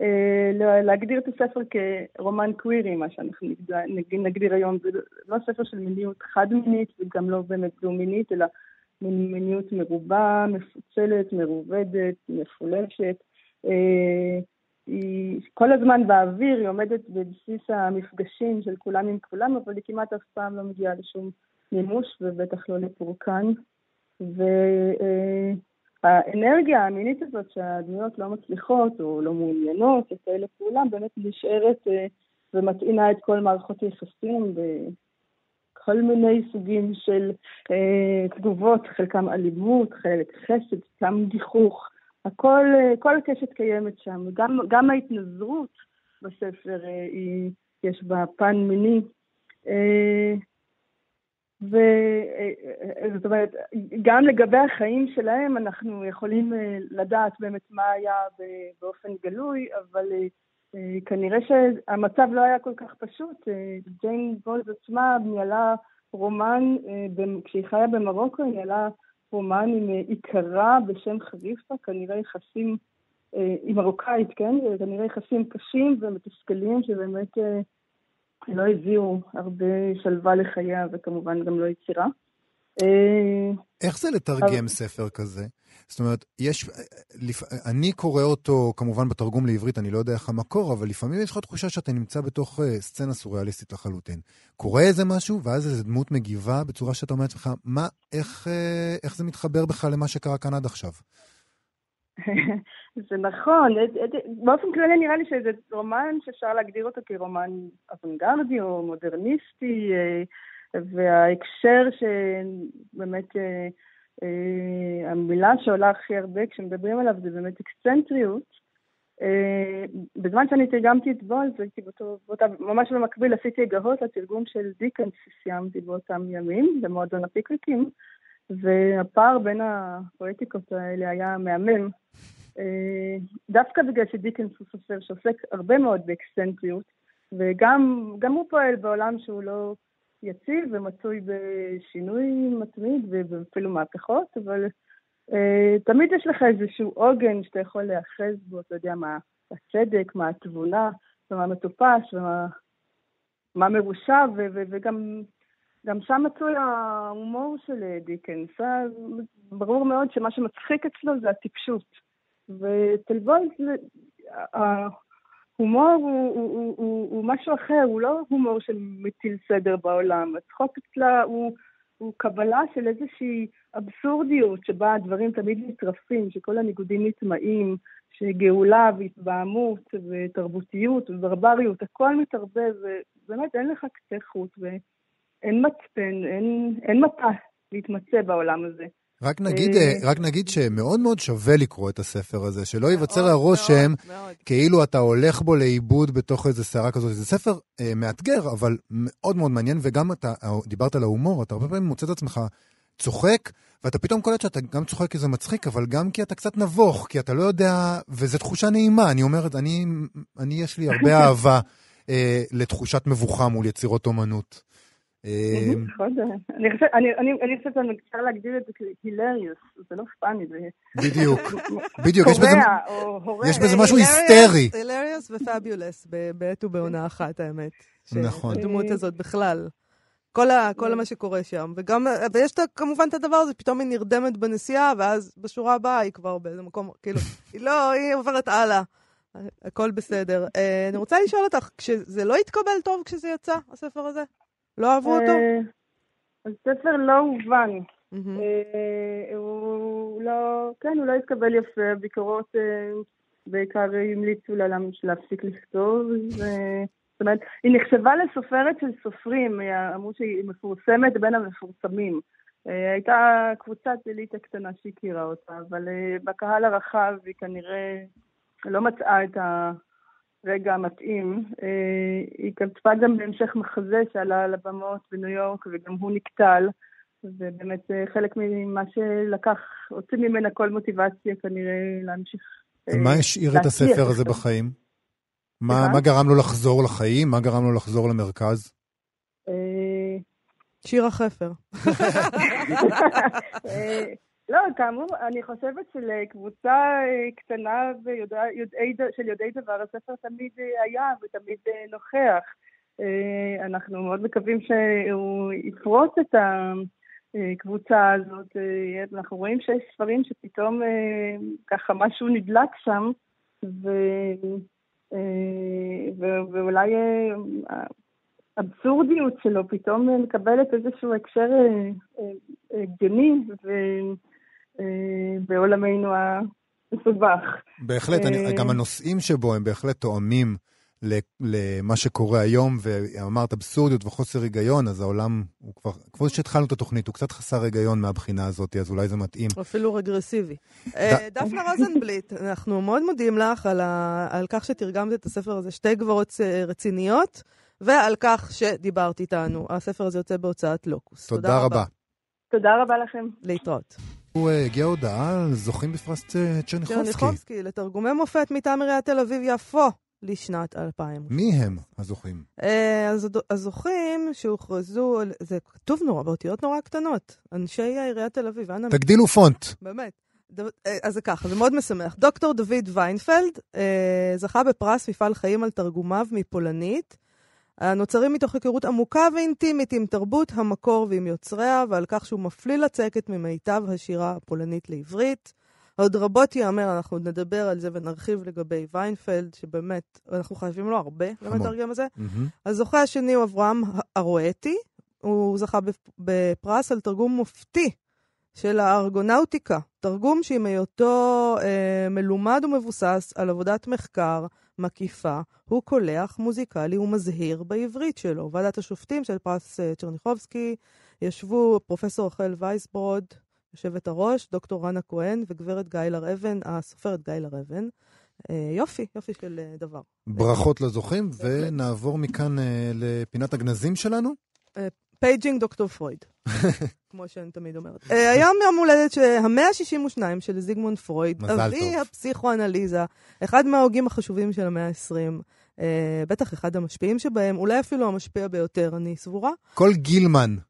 אה, להגדיר את הספר כרומן קווירי, מה שאנחנו נגדיר היום. זה לא ספר של מיניות חד-מינית וגם לא באמת דו-מינית, אלא מיניות מרובה, מפוצלת, מרובדת, מפולשת. היא כל הזמן באוויר, היא עומדת בבסיס המפגשים של כולם עם כולם, אבל היא כמעט אף פעם לא מגיעה לשום מימוש ובטח לא לפורקן. והאנרגיה המינית הזאת שהדמויות לא מצליחות או לא מעוניינות לתאר לפעולה באמת נשארת אה, ומטעינה את כל מערכות היחסים בכל מיני סוגים של אה, תגובות, חלקם אלימות, חלק חסד, גם גיחוך, הכל, אה, כל הקשת קיימת שם, גם, גם ההתנזרות בספר היא, יש בה פן מיני. וזאת אומרת, גם לגבי החיים שלהם אנחנו יכולים אה, לדעת באמת מה היה באופן גלוי, אבל אה, כנראה שהמצב לא היה כל כך פשוט. אה, ג'יין בולד עצמה ניהלה רומן, כשהיא חיה במרוקו, היא ניהלה רומן עם עיקרה בשם חריפה, כנראה יחסים, היא מרוקאית, כן? כנראה יחסים קשים ומתסכלים שבאמת לא הביאו הרבה שלווה לחייה וכמובן גם לא יצירה. אה, איך זה לתרגם ספר כזה? זאת אומרת, יש, לפ... אני קורא אותו כמובן בתרגום לעברית, אני לא יודע איך המקור, אבל לפעמים יש לך תחושה שאתה נמצא בתוך uh, סצנה סוריאליסטית לחלוטין. קורה איזה משהו, ואז איזו דמות מגיבה בצורה שאתה אומר לעצמך, מה, איך, uh, איך זה מתחבר בכלל למה שקרה כאן עד עכשיו? זה נכון, באופן כללי נראה לי שזה רומן שאפשר להגדיר אותו כרומן אוונגרדי או מודרניסטי, אה, וההקשר שבאמת אה, אה, המילה שעולה הכי הרבה כשמדברים עליו זה באמת אקסצנטריות. בזמן שאני תרגמתי את בולס, הייתי באותו, באותה, ממש במקביל עשיתי הגהות לתרגום של דיקנס שסיימתי באותם ימים, במועדון הפיקריקים. והפער בין הפואטיקות האלה היה מהמם. אה, דווקא בגלל שדיקנס הוא סופר שעוסק הרבה מאוד באקסצנטריות, וגם הוא פועל בעולם שהוא לא יציב ומצוי בשינוי מתמיד ואפילו מהפכות, אבל uh, תמיד יש לך איזשהו עוגן שאתה יכול להיאחז בו, אתה יודע, מה הצדק, מה התבונה, ומה מטופש ומה מה מרושע, וגם גם שם מצוי ההומור של דיקנס. ברור מאוד שמה שמצחיק אצלו זה הטיפשות. ואצל בויז ההומור הוא, הוא, הוא, הוא, הוא משהו אחר, הוא לא הומור של מטיל סדר בעולם. הצחוק אצלה הוא, הוא קבלה של איזושהי אבסורדיות שבה הדברים תמיד נטרפים, שכל הניגודים נטמעים, שגאולה והתבהמות ותרבותיות וברבריות, הכל מתערבב, ובאמת אין לך קצה חוט ואין מצפן, אין, אין מטה להתמצא בעולם הזה. רק נגיד, אה, רק נגיד שמאוד מאוד שווה לקרוא את הספר הזה, שלא ייווצר הרושם כאילו אתה הולך בו לאיבוד בתוך איזה סערה כזאת. זה ספר אה, מאתגר, אבל מאוד מאוד מעניין, וגם אתה דיברת על ההומור, אתה הרבה פעמים מוצא את עצמך צוחק, ואתה פתאום קולט שאתה גם צוחק כי זה מצחיק, אבל גם כי אתה קצת נבוך, כי אתה לא יודע, וזו תחושה נעימה. אני אומרת, אני, אני יש לי הרבה אהבה אה, לתחושת מבוכה מול יצירות אומנות. אה, אני חושבת שאפשר להגדיר את זה כהילריוס, זה לא פאני, זה... בדיוק, בדיוק, יש בזה משהו היסטרי. הילריוס ופאביולס בעת ובעונה אחת, האמת. נכון. הדמות הזאת בכלל. כל, ה, כל מה שקורה שם. וגם, ויש את, כמובן את הדבר הזה, פתאום היא נרדמת בנסיעה, ואז בשורה הבאה היא כבר באיזה מקום, כאילו, היא לא, היא עוברת הלאה. הכל בסדר. Uh, אני רוצה לשאול אותך, כשזה לא התקבל טוב כשזה יצא, הספר הזה? לא אהבו אותו? הספר לא הובן. אה, הוא לא, כן, הוא לא התקבל יפה, ביקורות אה, בעיקר המליצו לה להפסיק לכתוב, זאת אומרת, היא נחשבה לסופרת של סופרים, אמרו שהיא מפורסמת בין המפורסמים. אה, הייתה קבוצת אליטה קטנה שהכירה אותה, אבל אה, בקהל הרחב היא כנראה לא מצאה את הרגע המתאים. אה, היא כתבה גם בהמשך מחזה שעלה על הבמות בניו יורק, וגם הוא נקטל. ובאמת חלק ממה שלקח, הוציא ממנה כל מוטיבציה כנראה להמשיך. מה השאיר את הספר הזה בחיים? מה, מה גרם לו לחזור לחיים? מה גרם לו לחזור למרכז? אה, שיר החפר. אה, לא, כאמור, אני חושבת שלקבוצה אה, קטנה של יודעי דבר, הספר תמיד היה ותמיד נוכח. אנחנו מאוד מקווים שהוא יפרוץ את הקבוצה הזאת. אנחנו רואים שיש ספרים שפתאום ככה משהו נדלק שם, ו... אה, ואולי האבסורדיות אה, שלו פתאום מקבלת איזשהו הקשר אה, הגיוני בעולמנו המסובך. בהחלט, גם הנושאים שבו הם בהחלט תואמים למה שקורה היום, ואמרת אבסורדיות וחוסר היגיון, אז העולם הוא כבר, כמו שהתחלנו את התוכנית, הוא קצת חסר היגיון מהבחינה הזאת, אז אולי זה מתאים. אפילו רגרסיבי. אה, דפנה רוזנבליט, אנחנו מאוד מודים לך על, ה... על כך שתרגמת את הספר הזה, שתי גברות אה, רציניות, ועל כך שדיברת איתנו. הספר הזה יוצא בהוצאת לוקוס. תודה רבה. תודה רבה לכם. להתראות. הוא אה, הגיע הודעה זוכים בפרס צ'רניחובסקי. צ'רניחובסקי, לתרגומי מופת מטעם עיריית תל אביב-יפו. לשנת 2000. מי הם הזוכים? אה, אז הזוכים שהוכרזו, זה כתוב נורא, באותיות נורא קטנות. אנשי עיריית תל אביב, אנא... תגדילו פונט. באמת. אה, אז זה ככה, זה מאוד משמח. דוקטור דוד ויינפלד אה, זכה בפרס מפעל חיים על תרגומיו מפולנית, הנוצרים מתוך היכרות עמוקה ואינטימית עם תרבות המקור ועם יוצריה, ועל כך שהוא מפליא לצקת ממיטב השירה הפולנית לעברית. עוד רבות ייאמר, אנחנו עוד נדבר על זה ונרחיב לגבי ויינפלד, שבאמת, אנחנו חייבים לו הרבה למתרגם הזה. Mm-hmm. הזוכה השני הוא אברהם ארואטי, הוא זכה בפרס על תרגום מופתי של הארגונאוטיקה, תרגום שעם היותו אה, מלומד ומבוסס על עבודת מחקר מקיפה, הוא קולח, מוזיקלי ומזהיר בעברית שלו. ועדת השופטים של פרס אה, צ'רניחובסקי ישבו פרופסור רחל וייסברוד, יושבת הראש, דוקטור רנה כהן וגברת גיא הר-אבן, הסופרת גיא הר-אבן. אה, יופי, יופי של אה, דבר. ברכות לזוכים, ונעבור מכאן לפינת הגנזים שלנו. Paging Doctor פרויד, כמו שאני תמיד אומרת. היום יום הולדת ה-162 של זיגמונד פרויד, אבי הפסיכואנליזה, אחד מההוגים החשובים של המאה ה-20. בטח אחד המשפיעים שבהם, אולי אפילו המשפיע ביותר, אני סבורה. כל גילמן אה,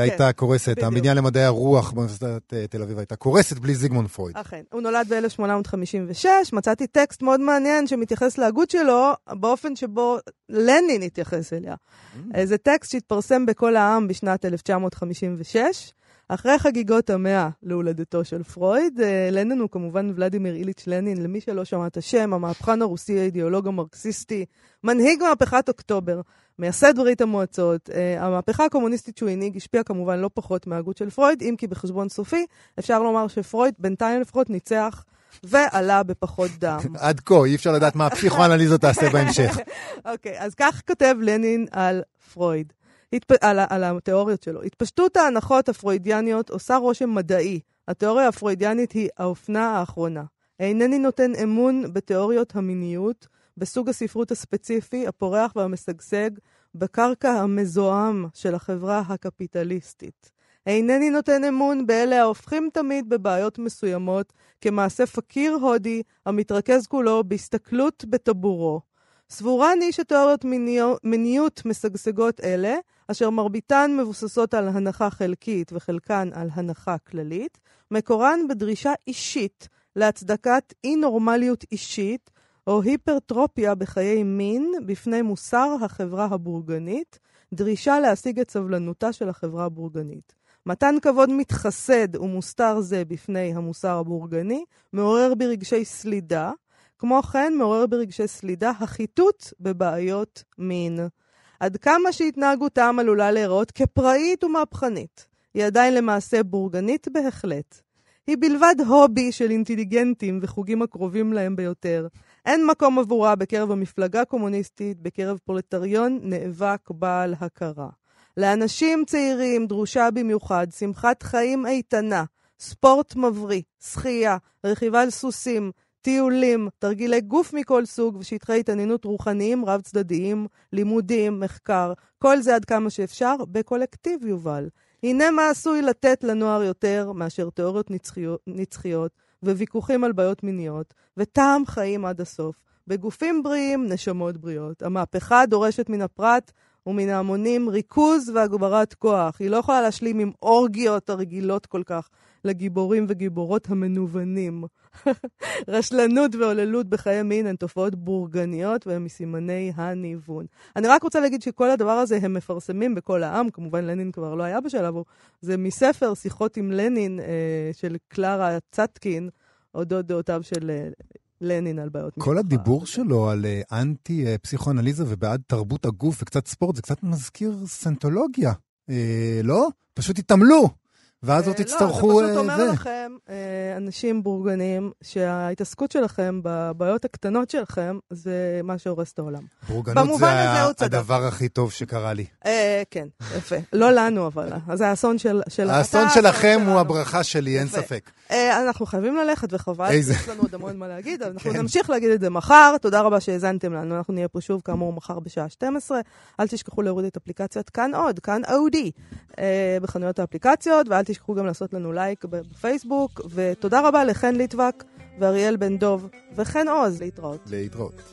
הייתה קורסת. הבניין למדעי הרוח באוניברסיטת אה, תל אביב הייתה קורסת בלי זיגמונד פרויד. אכן. הוא נולד ב-1856, מצאתי טקסט מאוד מעניין שמתייחס להגות שלו באופן שבו לנין התייחס אליה. Mm. זה טקסט שהתפרסם בכל העם בשנת 1956. אחרי חגיגות המאה להולדתו של פרויד, אה, לנין הוא כמובן ולדימיר איליץ' לנין, למי שלא שמע את השם, המהפכן הרוסי, האידיאולוג המרקסיסטי, מנהיג מהפכת אוקטובר, מייסד ברית המועצות. אה, המהפכה הקומוניסטית שהוא הנהיג השפיעה כמובן לא פחות מההגות של פרויד, אם כי בחשבון סופי אפשר לומר שפרויד בינתיים לפחות ניצח ועלה בפחות דם. עד כה, אי אפשר לדעת מה הפסיכואנליזה תעשה בהמשך. אוקיי, אז כך כותב לנין על פרויד, התפ... על, על התיאוריות שלו. התפשטות ההנחות הפרוידיאניות עושה רושם מדעי. התיאוריה הפרוידיאנית היא האופנה האחרונה. אינני נותן אמון בתיאוריות המיניות, בסוג הספרות הספציפי, הפורח והמשגשג, בקרקע המזוהם של החברה הקפיטליסטית. אינני נותן אמון באלה ההופכים תמיד בבעיות מסוימות כמעשה פקיר הודי המתרכז כולו בהסתכלות בטבורו. סבורה אני שתיאוריות מיניו, מיניות משגשגות אלה, אשר מרביתן מבוססות על הנחה חלקית וחלקן על הנחה כללית, מקורן בדרישה אישית להצדקת אי-נורמליות אישית או היפרטרופיה בחיי מין בפני מוסר החברה הבורגנית, דרישה להשיג את סבלנותה של החברה הבורגנית. מתן כבוד מתחסד ומוסתר זה בפני המוסר הבורגני, מעורר ברגשי סלידה, כמו כן מעורר ברגשי סלידה החיטוט בבעיות מין. עד כמה שהתנהגותם עלולה להיראות כפראית ומהפכנית, היא עדיין למעשה בורגנית בהחלט. היא בלבד הובי של אינטליגנטים וחוגים הקרובים להם ביותר. אין מקום עבורה בקרב המפלגה הקומוניסטית, בקרב פרולטריון נאבק בעל הכרה. לאנשים צעירים דרושה במיוחד שמחת חיים איתנה, ספורט מבריא, שחייה, רכיבה על סוסים, טיולים, תרגילי גוף מכל סוג ושטחי התעניינות רוחניים רב-צדדיים, לימודים, מחקר, כל זה עד כמה שאפשר, בקולקטיב יובל. הנה מה עשוי לתת לנוער יותר מאשר תיאוריות נצחיות, נצחיות וויכוחים על בעיות מיניות, וטעם חיים עד הסוף. בגופים בריאים, נשמות בריאות. המהפכה דורשת מן הפרט ומן ההמונים ריכוז והגברת כוח. היא לא יכולה להשלים עם אורגיות הרגילות כל כך לגיבורים וגיבורות המנוונים. רשלנות והוללות בחיי מין הן תופעות בורגניות והן מסימני הניוון. אני רק רוצה להגיד שכל הדבר הזה הם מפרסמים בכל העם, כמובן לנין כבר לא היה בשלב, זה מספר שיחות עם לנין אה, של קלרה צטקין, אודות דעותיו של אה, לנין על בעיות כל הדיבור שלו על אה, אנטי אה, פסיכואנליזה ובעד תרבות הגוף וקצת ספורט, זה קצת מזכיר סנטולוגיה. אה, לא? פשוט התעמלו. ואז לא תצטרכו... לא, זה פשוט אה, אומר זה. לכם, אה, אנשים בורגנים, שההתעסקות שלכם בבעיות הקטנות שלכם, זה מה שהורס את העולם. בורגנות זה. הדבר הכי טוב שקרה לי. אה, כן, יפה. לא לנו, אבל. אז זה האסון של... של האסון שלכם הוא. הברכה שלי, אין. ספק. אה, אנחנו חייבים ללכת, וחבל, יש לנו עוד המון מה להגיד, אבל אנחנו כן. נמשיך להגיד את זה מחר. תודה רבה שהאזנתם לנו, אנחנו נהיה פה שוב, כאמור, מחר בשעה 12. אל תשכחו להוריד את אפליקציית כאן עוד, כאן אודי, אה, בחנויות האפליקציות, ואל תשכחו גם לעשות לנו לייק בפייסבוק, ותודה רבה לחן ליטבק ואריאל בן דוב וחן עוז, להתראות. להתראות.